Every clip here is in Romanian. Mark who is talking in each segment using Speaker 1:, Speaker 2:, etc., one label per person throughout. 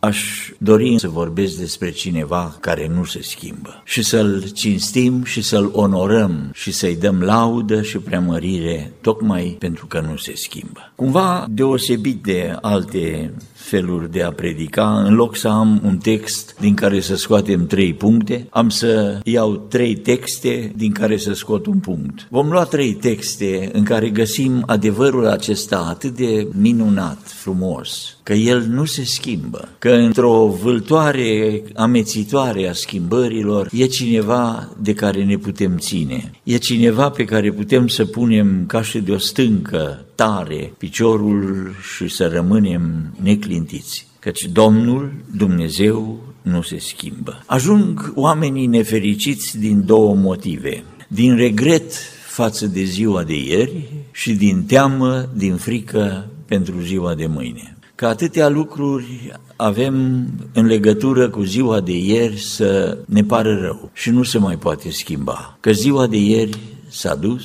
Speaker 1: Aș dori să vorbesc despre cineva care nu se schimbă și să-l cinstim și să-l onorăm și să-i dăm laudă și preamărire tocmai pentru că nu se schimbă. Cumva deosebit de alte feluri de a predica, în loc să am un text din care să scoatem trei puncte, am să iau trei texte din care să scot un punct. Vom lua trei texte în care găsim adevărul acesta atât de minunat, frumos, că el nu se schimbă, că într-o vâltoare amețitoare a schimbărilor e cineva de care ne putem ține, e cineva pe care putem să punem ca și de o stâncă tare piciorul și să rămânem neclintiți, căci Domnul, Dumnezeu, nu se schimbă. Ajung oamenii nefericiți din două motive. Din regret față de ziua de ieri și din teamă, din frică pentru ziua de mâine. Că atâtea lucruri avem în legătură cu ziua de ieri să ne pară rău și nu se mai poate schimba. Că ziua de ieri s-a dus,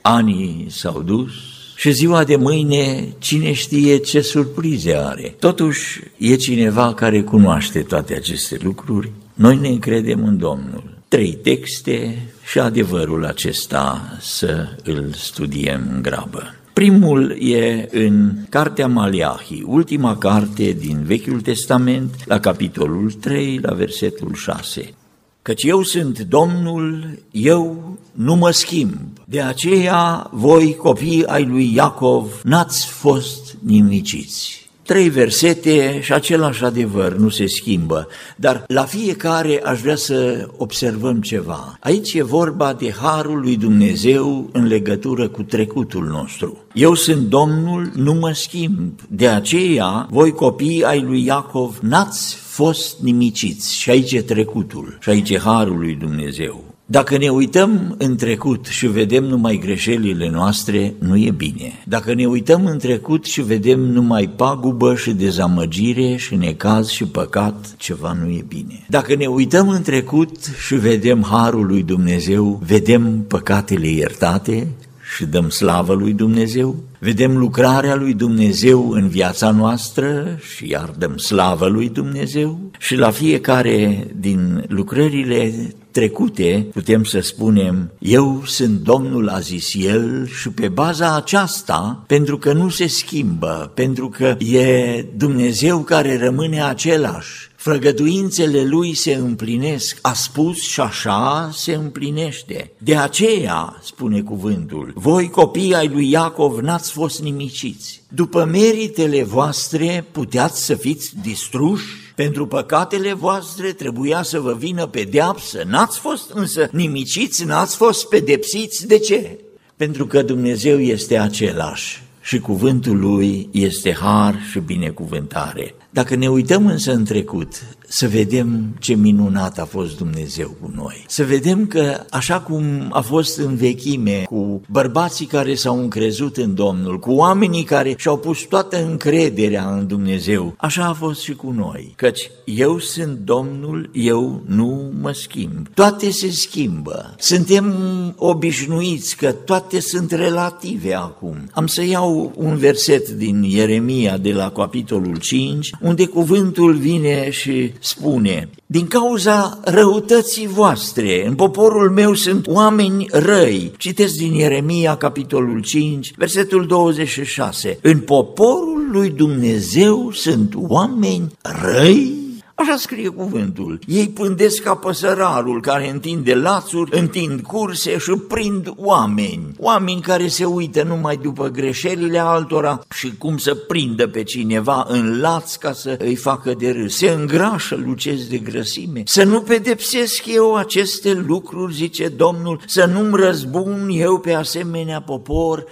Speaker 1: anii s-au dus, și ziua de mâine, cine știe ce surprize are. Totuși, e cineva care cunoaște toate aceste lucruri. Noi ne încredem în Domnul. Trei texte și adevărul acesta să îl studiem în grabă. Primul e în Cartea Maliahi, ultima carte din Vechiul Testament, la capitolul 3, la versetul 6. Căci eu sunt Domnul, eu nu mă schimb. De aceea voi, copii ai lui Iacov, n-ați fost nimiciți. Trei versete și același adevăr nu se schimbă, dar la fiecare aș vrea să observăm ceva. Aici e vorba de harul lui Dumnezeu în legătură cu trecutul nostru. Eu sunt Domnul, nu mă schimb, de aceea voi copii ai lui Iacov n-ați fost nimiciți și aici e trecutul și aici e harul lui Dumnezeu. Dacă ne uităm în trecut și vedem numai greșelile noastre, nu e bine. Dacă ne uităm în trecut și vedem numai pagubă și dezamăgire și necaz și păcat, ceva nu e bine. Dacă ne uităm în trecut și vedem harul lui Dumnezeu, vedem păcatele iertate și dăm slavă lui Dumnezeu, vedem lucrarea lui Dumnezeu în viața noastră și iar dăm slavă lui Dumnezeu. Și la fiecare din lucrările trecute putem să spunem, eu sunt Domnul, a zis el, și pe baza aceasta, pentru că nu se schimbă, pentru că e Dumnezeu care rămâne același, Făgăduințele lui se împlinesc, a spus și așa se împlinește. De aceea, spune cuvântul, voi copii ai lui Iacov n-ați fost nimiciți. După meritele voastre puteați să fiți distruși pentru păcatele voastre trebuia să vă vină pedeapsă, n-ați fost însă nimiciți, n-ați fost pedepsiți. De ce? Pentru că Dumnezeu este același și cuvântul lui este har și binecuvântare. Dacă ne uităm însă în trecut, să vedem ce minunat a fost Dumnezeu cu noi. Să vedem că așa cum a fost în vechime cu bărbații care s-au încrezut în Domnul, cu oamenii care și-au pus toată încrederea în Dumnezeu, așa a fost și cu noi. Căci eu sunt Domnul, eu nu mă schimb. Toate se schimbă. Suntem obișnuiți că toate sunt relative acum. Am să iau un verset din Ieremia de la capitolul 5, unde cuvântul vine și spune, din cauza răutății voastre, în poporul meu sunt oameni răi. Citesc din Ieremia, capitolul 5, versetul 26. În poporul lui Dumnezeu sunt oameni răi Așa scrie cuvântul. Ei pândesc ca păsărarul care întinde lațuri, întind curse și prind oameni. Oameni care se uită numai după greșelile altora și cum să prindă pe cineva în laț ca să îi facă de râs. Se îngrașă, lucesc de grăsime. Să nu pedepsesc eu aceste lucruri, zice Domnul, să nu-mi răzbun eu pe asemenea popor,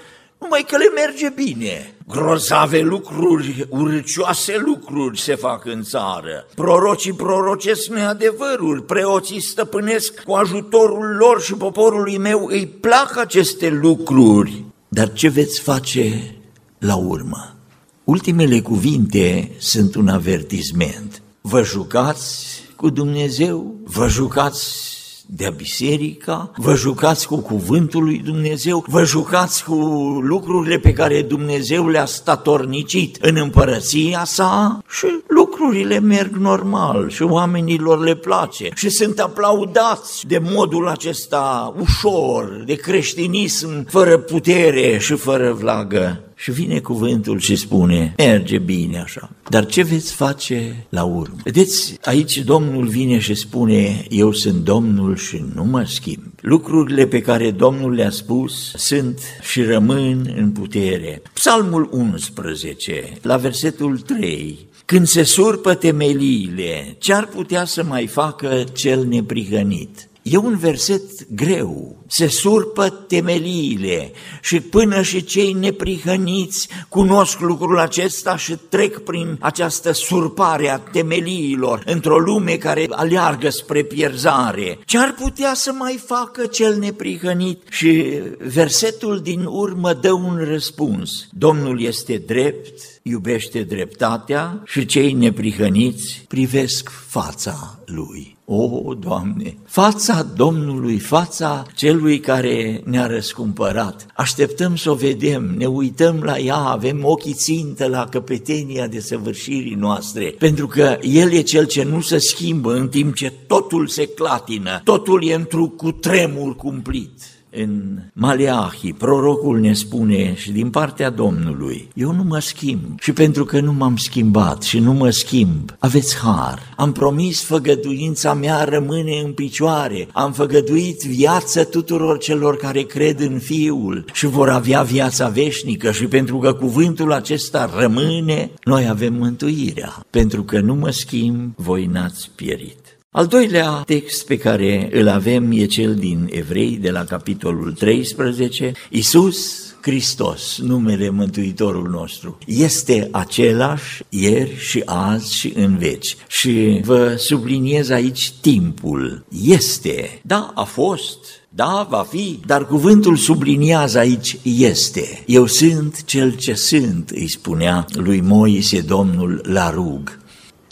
Speaker 1: numai că le merge bine. Grozave lucruri, urcioase lucruri se fac în țară. Prorocii prorocesc neadevăruri, preoții stăpânesc cu ajutorul lor și poporului meu îi plac aceste lucruri. Dar ce veți face la urmă? Ultimele cuvinte sunt un avertisment. Vă jucați cu Dumnezeu? Vă jucați de biserica, vă jucați cu cuvântul lui Dumnezeu, vă jucați cu lucrurile pe care Dumnezeu le-a statornicit în împărăția sa și lucrurile merg normal și oamenilor le place și sunt aplaudați de modul acesta ușor, de creștinism fără putere și fără vlagă. Și vine cuvântul și spune, merge bine așa, dar ce veți face la urmă? Vedeți, aici Domnul vine și spune, eu sunt Domnul și nu mă schimb. Lucrurile pe care Domnul le-a spus sunt și rămân în putere. Psalmul 11, la versetul 3, când se surpă temeliile, ce ar putea să mai facă cel neprihănit? E un verset greu, se surpă temeliile și până și cei neprihăniți cunosc lucrul acesta și trec prin această surpare a temeliilor într-o lume care aleargă spre pierzare. Ce ar putea să mai facă cel neprihănit? Și versetul din urmă dă un răspuns. Domnul este drept, iubește dreptatea și cei neprihăniți privesc fața lui. O, Doamne, fața Domnului, fața celui care ne-a răscumpărat. Așteptăm să o vedem, ne uităm la ea, avem ochii țintă la căpetenia de săvârșirii noastre, pentru că El e Cel ce nu se schimbă în timp ce totul se clatină, totul e într-un cutremur cumplit. În Maleahi, prorocul ne spune și din partea Domnului, eu nu mă schimb și pentru că nu m-am schimbat și nu mă schimb, aveți har. Am promis făgăduința mea rămâne în picioare, am făgăduit viață tuturor celor care cred în Fiul și vor avea viața veșnică și pentru că cuvântul acesta rămâne, noi avem mântuirea. Pentru că nu mă schimb, voi n-ați pierit. Al doilea text pe care îl avem e cel din Evrei, de la capitolul 13. Iisus Hristos, numele Mântuitorul nostru, este același ieri și azi și în veci. Și vă subliniez aici timpul. Este. Da, a fost, da, va fi, dar cuvântul subliniază aici este. Eu sunt cel ce sunt, îi spunea lui Moise Domnul la rug.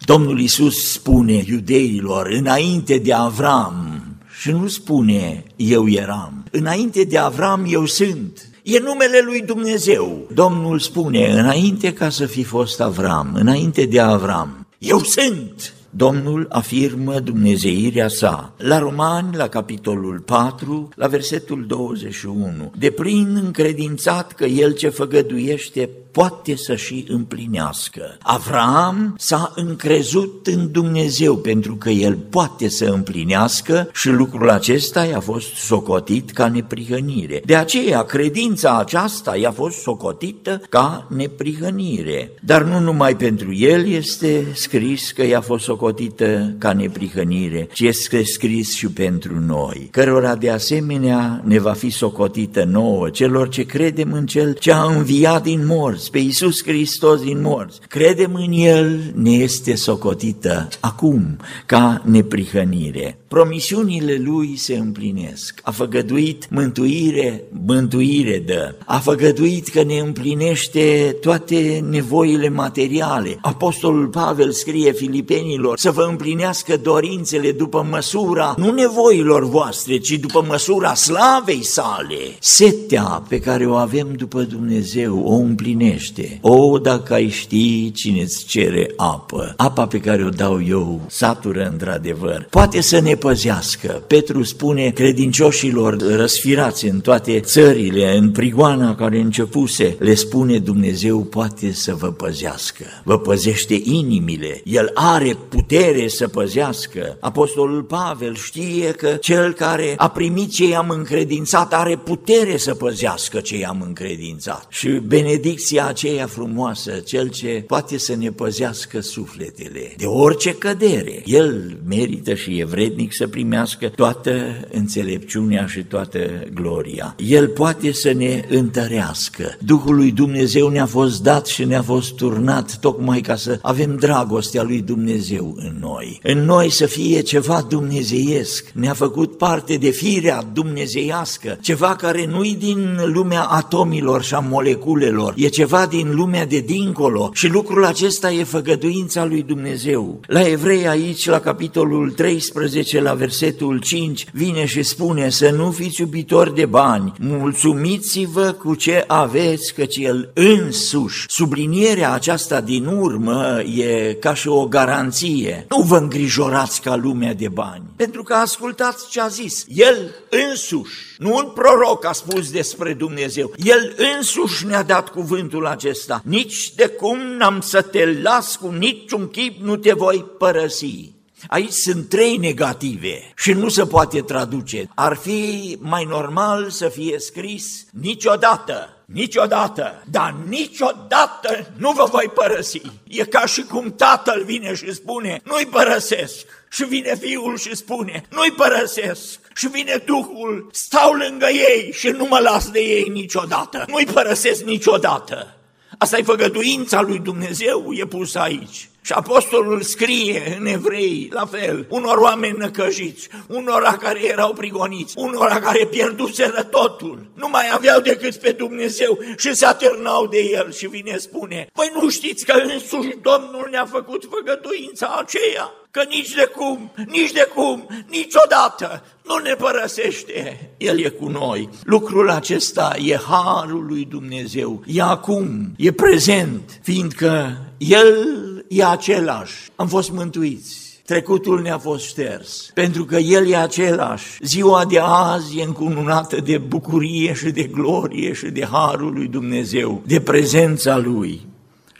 Speaker 1: Domnul Isus spune iudeilor, înainte de Avram, și nu spune eu eram, înainte de Avram eu sunt, E numele lui Dumnezeu. Domnul spune, înainte ca să fi fost Avram, înainte de Avram, eu sunt. Domnul afirmă dumnezeirea sa. La Romani, la capitolul 4, la versetul 21, de plin încredințat că el ce făgăduiește poate să și împlinească. Avram s-a încrezut în Dumnezeu pentru că el poate să împlinească și lucrul acesta i-a fost socotit ca neprihănire. De aceea, credința aceasta i-a fost socotită ca neprihănire. Dar nu numai pentru el este scris că i-a fost socotită ca neprihănire, ci este scris și pentru noi, cărora de asemenea ne va fi socotită nouă, celor ce credem în Cel ce a înviat din morți, morți, pe Iisus Hristos din morți, credem în El, ne este socotită acum ca neprihănire. Promisiunile Lui se împlinesc. A făgăduit mântuire, mântuire dă. A făgăduit că ne împlinește toate nevoile materiale. Apostolul Pavel scrie filipenilor să vă împlinească dorințele după măsura, nu nevoilor voastre, ci după măsura slavei sale. Setea pe care o avem după Dumnezeu o împlinește împlinește. O, dacă ai ști cine îți cere apă, apa pe care o dau eu, satură într-adevăr, poate să ne păzească. Petru spune credincioșilor răsfirați în toate țările, în prigoana care începuse, le spune Dumnezeu poate să vă păzească. Vă păzește inimile, El are putere să păzească. Apostolul Pavel știe că cel care a primit ce i-am încredințat are putere să păzească ce i-am încredințat. Și benedicția aceea frumoasă, cel ce poate să ne păzească sufletele de orice cădere. El merită și e vrednic să primească toată înțelepciunea și toată gloria. El poate să ne întărească. Duhul lui Dumnezeu ne-a fost dat și ne-a fost turnat tocmai ca să avem dragostea lui Dumnezeu în noi. În noi să fie ceva dumnezeiesc. Ne-a făcut parte de firea dumnezeiască, ceva care nu-i din lumea atomilor și a moleculelor, e ceva ceva din lumea de dincolo și lucrul acesta e făgăduința lui Dumnezeu. La evrei aici, la capitolul 13, la versetul 5, vine și spune să nu fiți iubitori de bani, mulțumiți-vă cu ce aveți, căci El însuși. Sublinierea aceasta din urmă e ca și o garanție. Nu vă îngrijorați ca lumea de bani, pentru că ascultați ce a zis. El însuși, nu un proroc a spus despre Dumnezeu, El însuși ne-a dat cuvântul cuvântul acesta, nici de cum n-am să te las cu niciun chip, nu te voi părăsi. Aici sunt trei negative și nu se poate traduce. Ar fi mai normal să fie scris niciodată, niciodată, dar niciodată nu vă voi părăsi. E ca și cum tatăl vine și spune, nu-i părăsesc. Și vine fiul și spune, nu-i părăsesc. Și vine Duhul, stau lângă ei și nu mă las de ei niciodată. Nu-i părăsesc niciodată. Asta e făgăduința lui Dumnezeu, e pusă aici. Și apostolul scrie în evrei, la fel, unor oameni năcăjiți, unora care erau prigoniți, unora care pierduseră totul, nu mai aveau decât pe Dumnezeu și se atârnau de el și vine spune, păi nu știți că însuși Domnul ne-a făcut făgăduința aceea? Că nici de cum, nici de cum, niciodată nu ne părăsește. El e cu noi. Lucrul acesta e harul lui Dumnezeu. E acum, e prezent, fiindcă El e același. Am fost mântuiți. trecutul ne-a fost șters, pentru că El e același. Ziua de azi e încununată de bucurie și de glorie și de harul lui Dumnezeu, de prezența Lui.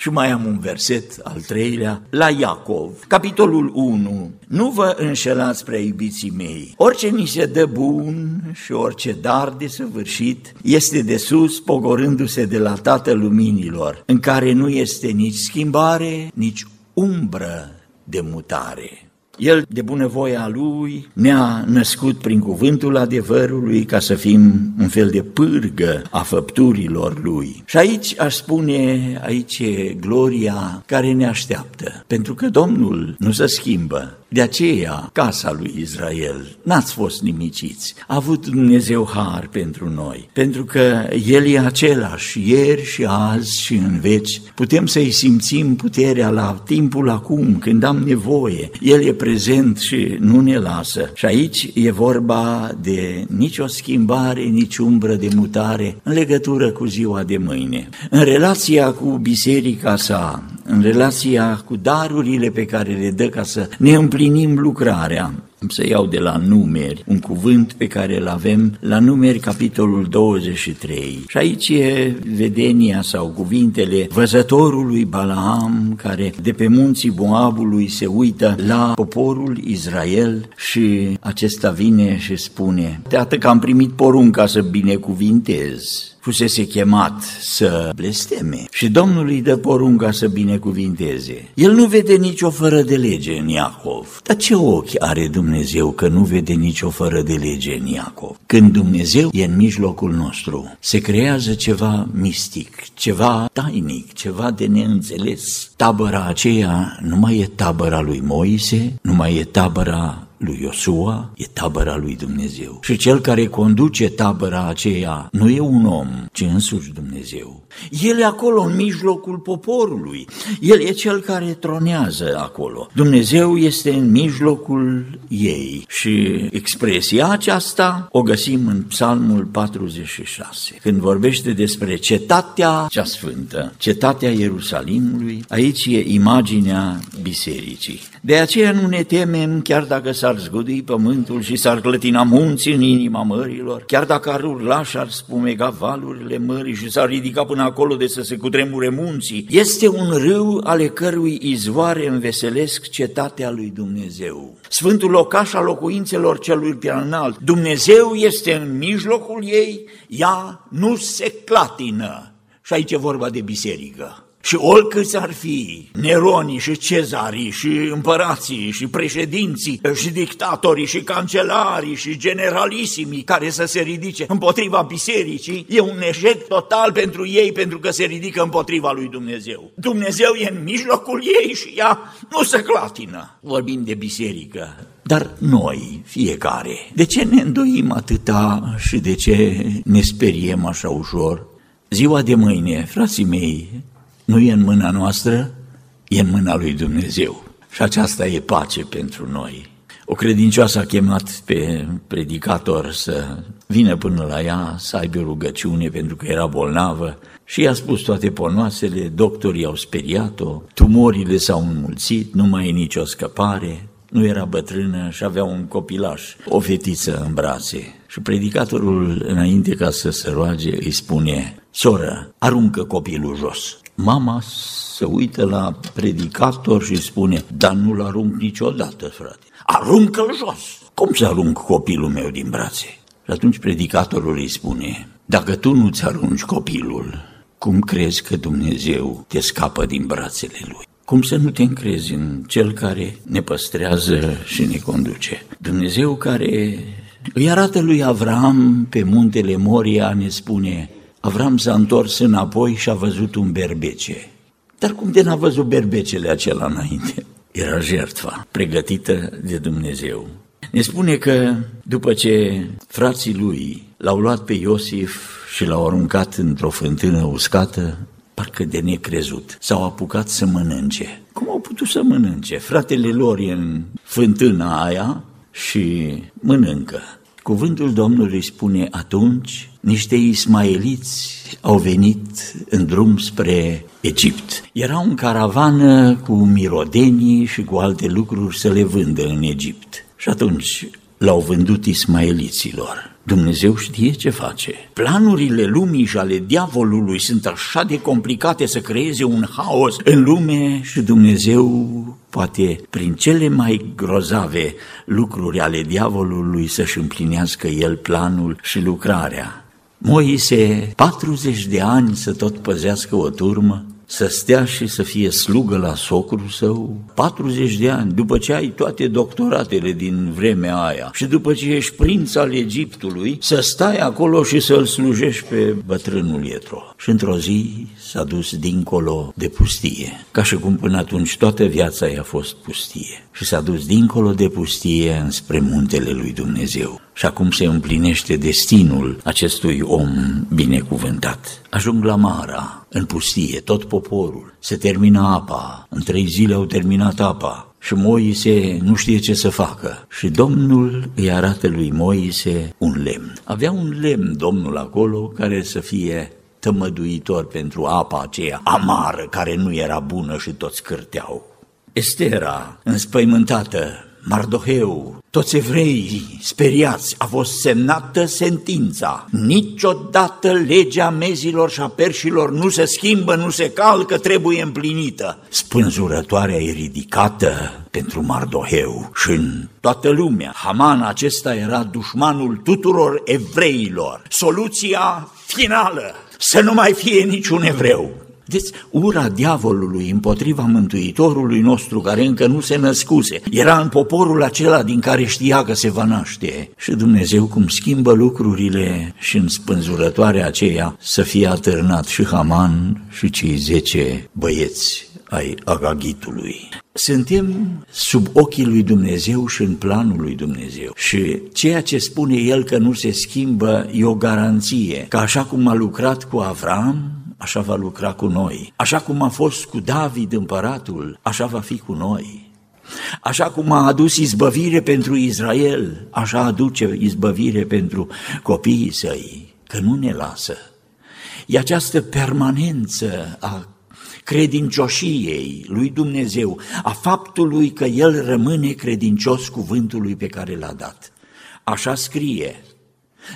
Speaker 1: Și mai am un verset, al treilea, la Iacov, capitolul 1. Nu vă înșelați prea iubiții mei. Orice ni se dă bun și orice dar de săvârșit este de sus, pogorându-se de la Tatăl Luminilor, în care nu este nici schimbare, nici umbră de mutare. El, de bunăvoia Lui, ne-a născut prin cuvântul adevărului ca să fim un fel de pârgă a făpturilor Lui. Și aici aș spune, aici e gloria care ne așteaptă, pentru că Domnul nu se schimbă, de aceea, casa lui Israel, n-ați fost nimiciți. A avut Dumnezeu har pentru noi, pentru că El e același ieri și azi și în veci. Putem să-i simțim puterea la timpul acum, când am nevoie. El e prezent și nu ne lasă. Și aici e vorba de nicio schimbare, nici umbră de mutare în legătură cu ziua de mâine. În relația cu biserica sa, în relația cu darurile pe care le dă ca să ne împlinim lucrarea. Să iau de la numeri un cuvânt pe care îl avem la numeri capitolul 23. Și aici e vedenia sau cuvintele văzătorului Balaam care de pe munții Moabului se uită la poporul Israel și acesta vine și spune, Teată că am primit porunca să binecuvintez fusese chemat să blesteme și Domnul îi dă porunca să binecuvinteze. El nu vede nicio fără de lege în Iacov. Dar ce ochi are Dumnezeu că nu vede nicio fără de lege în Iacov? Când Dumnezeu e în mijlocul nostru, se creează ceva mistic, ceva tainic, ceva de neînțeles. Tabăra aceea nu mai e tabăra lui Moise, nu mai e tabăra lui Iosua e tabăra lui Dumnezeu. Și cel care conduce tabăra aceea nu e un om, ci însuși Dumnezeu. El e acolo în mijlocul poporului. El e cel care tronează acolo. Dumnezeu este în mijlocul ei. Și expresia aceasta o găsim în Psalmul 46. Când vorbește despre cetatea cea sfântă, cetatea Ierusalimului, aici e imaginea bisericii. De aceea nu ne temem chiar dacă s-ar zgudui pământul și s-ar clătina munții în inima mărilor, chiar dacă ar urla și ar spumega valurile mării și s-ar ridica până acolo de să se cutremure munții. Este un râu ale cărui izvoare înveselesc cetatea lui Dumnezeu. Sfântul locaș al locuințelor celui pe înalt. Dumnezeu este în mijlocul ei, ea nu se clatină. Și aici e vorba de biserică. Și oricâți ar fi Neronii și cezarii și împărații și președinții și dictatorii și cancelarii și generalisimii care să se ridice împotriva bisericii, e un eșec total pentru ei pentru că se ridică împotriva lui Dumnezeu. Dumnezeu e în mijlocul ei și ea nu se clatină. Vorbim de biserică, dar noi, fiecare, de ce ne îndoim atâta și de ce ne speriem așa ușor? Ziua de mâine, frații mei, nu e în mâna noastră, e în mâna lui Dumnezeu. Și aceasta e pace pentru noi. O credincioasă a chemat pe predicator să vină până la ea, să aibă rugăciune pentru că era bolnavă și i-a spus toate ponoasele, doctorii au speriat-o, tumorile s-au înmulțit, nu mai e nicio scăpare, nu era bătrână și avea un copilaș, o fetiță în brațe. Și predicatorul, înainte ca să se roage, îi spune, soră, aruncă copilul jos. Mama se uită la predicator și spune, dar nu-l arunc niciodată, frate. Aruncă-l jos! Cum să arunc copilul meu din brațe? Și atunci predicatorul îi spune, dacă tu nu-ți arunci copilul, cum crezi că Dumnezeu te scapă din brațele Lui? Cum să nu te încrezi în Cel care ne păstrează și ne conduce? Dumnezeu care îi arată lui Avram pe muntele Moria, ne spune, Avram s-a întors înapoi și a văzut un berbece. Dar cum de n-a văzut berbecele acela înainte? Era jertfa pregătită de Dumnezeu. Ne spune că după ce frații lui l-au luat pe Iosif și l-au aruncat într-o fântână uscată, parcă de necrezut, s-au apucat să mănânce. Cum au putut să mănânce? Fratele lor e în fântâna aia și mănâncă. Cuvântul Domnului spune atunci, niște ismaeliți au venit în drum spre Egipt. Era un caravană cu mirodenii și cu alte lucruri să le vândă în Egipt. Și atunci l-au vândut ismaeliților. Dumnezeu știe ce face. Planurile lumii și ale diavolului sunt așa de complicate să creeze un haos în lume și Dumnezeu poate prin cele mai grozave lucruri ale diavolului să-și împlinească el planul și lucrarea. Moise, 40 de ani să tot păzească o turmă, să stea și să fie slugă la socrul său 40 de ani, după ce ai toate doctoratele din vremea aia și după ce ești prinț al Egiptului, să stai acolo și să-l slujești pe bătrânul Ietro. Și într-o zi s-a dus dincolo de pustie, ca și cum până atunci toată viața i-a fost pustie. Și s-a dus dincolo de pustie înspre muntele lui Dumnezeu. Și acum se împlinește destinul acestui om binecuvântat. Ajung la Mara, în pustie, tot poporul. Se termină apa, în trei zile au terminat apa. Și Moise nu știe ce să facă. Și Domnul îi arată lui Moise un lemn. Avea un lemn Domnul acolo care să fie tămăduitor pentru apa aceea amară care nu era bună și toți cârteau. Estera, înspăimântată, Mardoheu, toți evreii speriați, a fost semnată sentința. Niciodată legea mezilor și a perșilor nu se schimbă, nu se calcă, trebuie împlinită. Spânzurătoarea e ridicată pentru Mardoheu și în toată lumea. Haman acesta era dușmanul tuturor evreilor. Soluția finală, să nu mai fie niciun evreu. Deci, ura diavolului împotriva Mântuitorului nostru, care încă nu se născuse, era în poporul acela din care știa că se va naște. Și Dumnezeu cum schimbă lucrurile și în spânzurătoarea aceea să fie atârnat și Haman și cei zece băieți ai Agagitului. Suntem sub ochii lui Dumnezeu și în planul lui Dumnezeu. Și ceea ce spune el că nu se schimbă e o garanție, că așa cum a lucrat cu Avram, așa va lucra cu noi. Așa cum a fost cu David împăratul, așa va fi cu noi. Așa cum a adus izbăvire pentru Israel, așa aduce izbăvire pentru copiii săi, că nu ne lasă. E această permanență a credincioșiei lui Dumnezeu, a faptului că El rămâne credincios cuvântului pe care l-a dat. Așa scrie.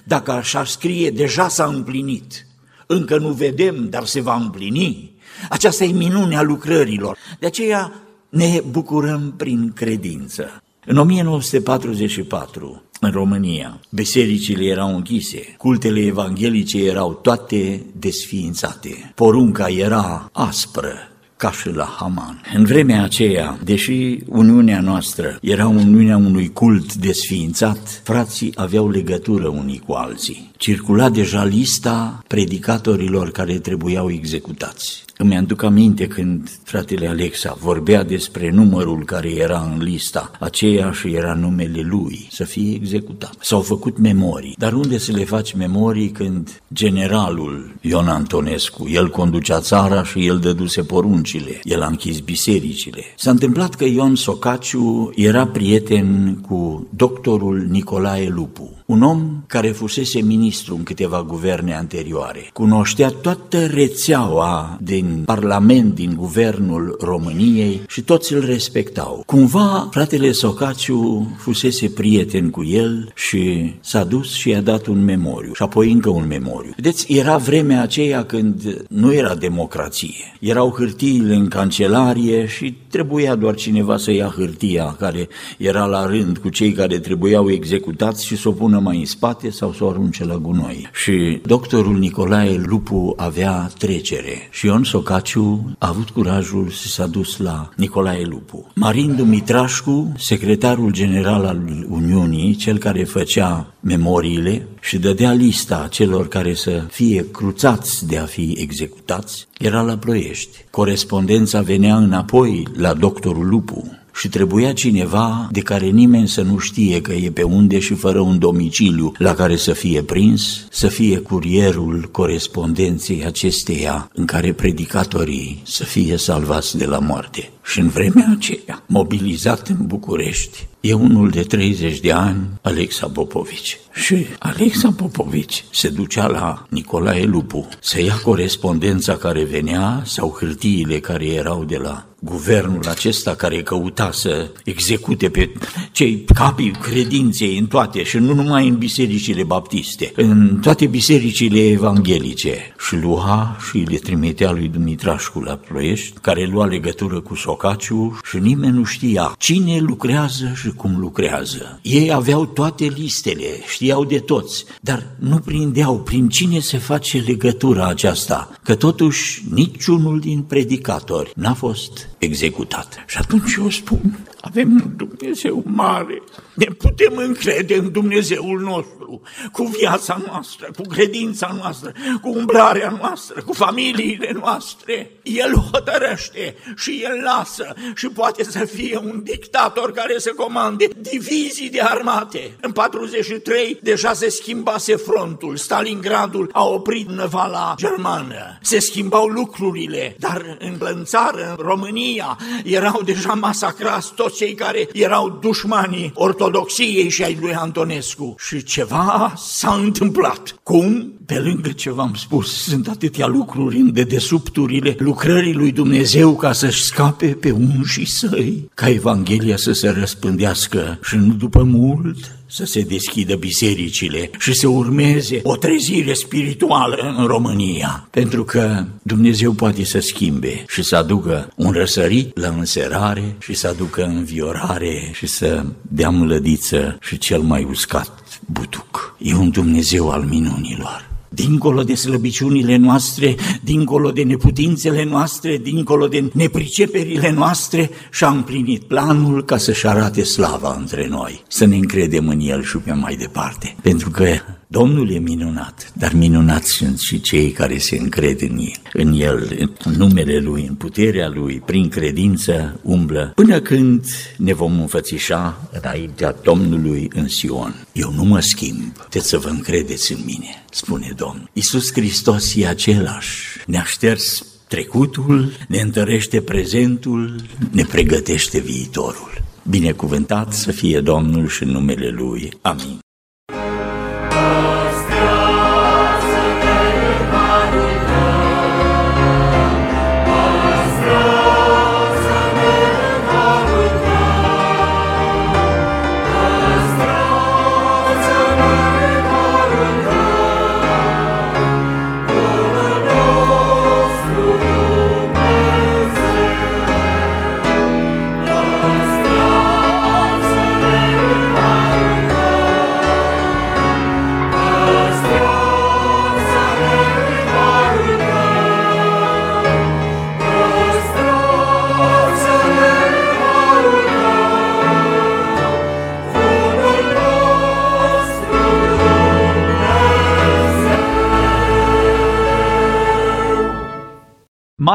Speaker 1: Dacă așa scrie, deja s-a împlinit. Încă nu vedem, dar se va împlini. Aceasta e minunea lucrărilor. De aceea ne bucurăm prin credință. În 1944, în România, bisericile erau închise, cultele evanghelice erau toate desființate, porunca era aspră, ca și la Haman. În vremea aceea, deși Uniunea noastră era Uniunea unui cult desființat, frații aveau legătură unii cu alții. Circula deja lista predicatorilor care trebuiau executați. Îmi aduc aminte când fratele Alexa vorbea despre numărul care era în lista aceea și era numele lui, să fie executat. S-au făcut memorii, dar unde să le faci memorii când generalul Ion Antonescu, el conducea țara și el dăduse poruncile, el a închis bisericile. S-a întâmplat că Ion Socaciu era prieten cu doctorul Nicolae Lupu, un om care fusese ministru în câteva guverne anterioare. Cunoștea toată rețeaua din Parlament, din Guvernul României și toți îl respectau. Cumva fratele Socaciu fusese prieten cu el și s-a dus și i-a dat un memoriu și apoi încă un memoriu. Vedeți, era vremea aceea când nu era democrație. Erau hârtiile în cancelarie și trebuia doar cineva să ia hârtia care era la rând cu cei care trebuiau executați și să o pună pună mai în spate sau să o arunce la gunoi. Și doctorul Nicolae Lupu avea trecere și Ion Socaciu a avut curajul să s-a dus la Nicolae Lupu. Marin Dumitrașcu, secretarul general al Uniunii, cel care făcea memoriile și dădea lista celor care să fie cruțați de a fi executați, era la Ploiești. Corespondența venea înapoi la doctorul Lupu și trebuia cineva de care nimeni să nu știe că e pe unde și fără un domiciliu la care să fie prins, să fie curierul corespondenței acesteia în care predicatorii să fie salvați de la moarte. Și în vremea aceea, mobilizat în București, e unul de 30 de ani, Alexa Popovici. Și Alexa Popovici se ducea la Nicolae Lupu să ia corespondența care venea sau hârtiile care erau de la guvernul acesta care căuta să execute pe cei capii credinței în toate și nu numai în bisericile baptiste, în toate bisericile evanghelice și lua și le trimitea lui Dumitrașcu la Ploiești, care lua legătură cu Socaciu și nimeni nu știa cine lucrează și cum lucrează. Ei aveau toate listele, știau de toți, dar nu prindeau prin cine se face legătura aceasta, că totuși niciunul din predicatori n-a fost executat. Și atunci eu spun, avem un Dumnezeu mare, ne putem încrede în Dumnezeul nostru, cu viața noastră, cu credința noastră, cu umbrarea noastră, cu familiile noastre. El hotărăște și El lasă și poate să fie un dictator care să comande divizii de armate. În 43 deja se schimbase frontul, Stalingradul a oprit năvala germană, se schimbau lucrurile, dar în țară, în România, erau deja masacrați toți cei care erau dușmanii ortodoxiei și ai lui Antonescu. Și ceva s-a întâmplat. Cum? Pe lângă ce v-am spus, sunt atâtea lucruri în dedesubturile lucrării lui Dumnezeu ca să-și scape pe unșii săi, ca Evanghelia să se răspândească și nu după mult să se deschidă bisericile și să urmeze o trezire spirituală în România. Pentru că Dumnezeu poate să schimbe și să aducă un răsărit la înserare și să aducă înviorare și să dea mlădiță și cel mai uscat butuc. E un Dumnezeu al minunilor dincolo de slăbiciunile noastre, dincolo de neputințele noastre, dincolo de nepriceperile noastre și-a împlinit planul ca să-și arate slava între noi. Să ne încredem în El și pe mai departe, pentru că Domnul e minunat, dar minunați sunt și cei care se încred în El, în El, în numele Lui, în puterea Lui, prin credință umblă, până când ne vom înfățișa înaintea Domnului în Sion. Eu nu mă schimb, puteți să vă încredeți în mine, spune Domnul. Iisus Hristos e același, ne-a șters trecutul, ne întărește prezentul, ne pregătește viitorul. Binecuvântat să fie Domnul și în numele Lui. Amin.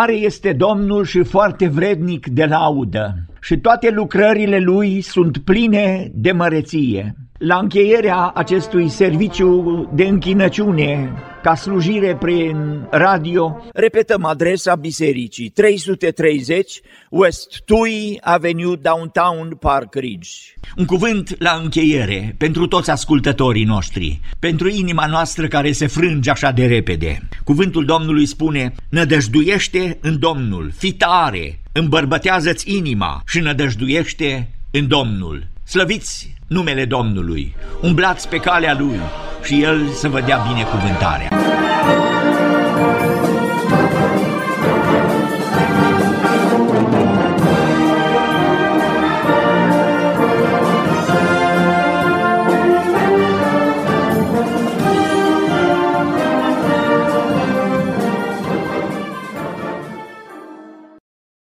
Speaker 2: Mare este Domnul și foarte vrednic de laudă și toate lucrările Lui sunt pline de măreție. La încheierea acestui serviciu de închinăciune ca slujire prin radio, repetăm adresa bisericii 330 West Tui Avenue Downtown Park Ridge. Un cuvânt la încheiere pentru toți ascultătorii noștri, pentru inima noastră care se frânge așa de repede. Cuvântul Domnului spune, nădăjduiește în Domnul, fi tare, îmbărbătează-ți inima și nădăjduiește în Domnul. Slăviți numele Domnului, umblați pe calea Lui și El să vă dea binecuvântarea.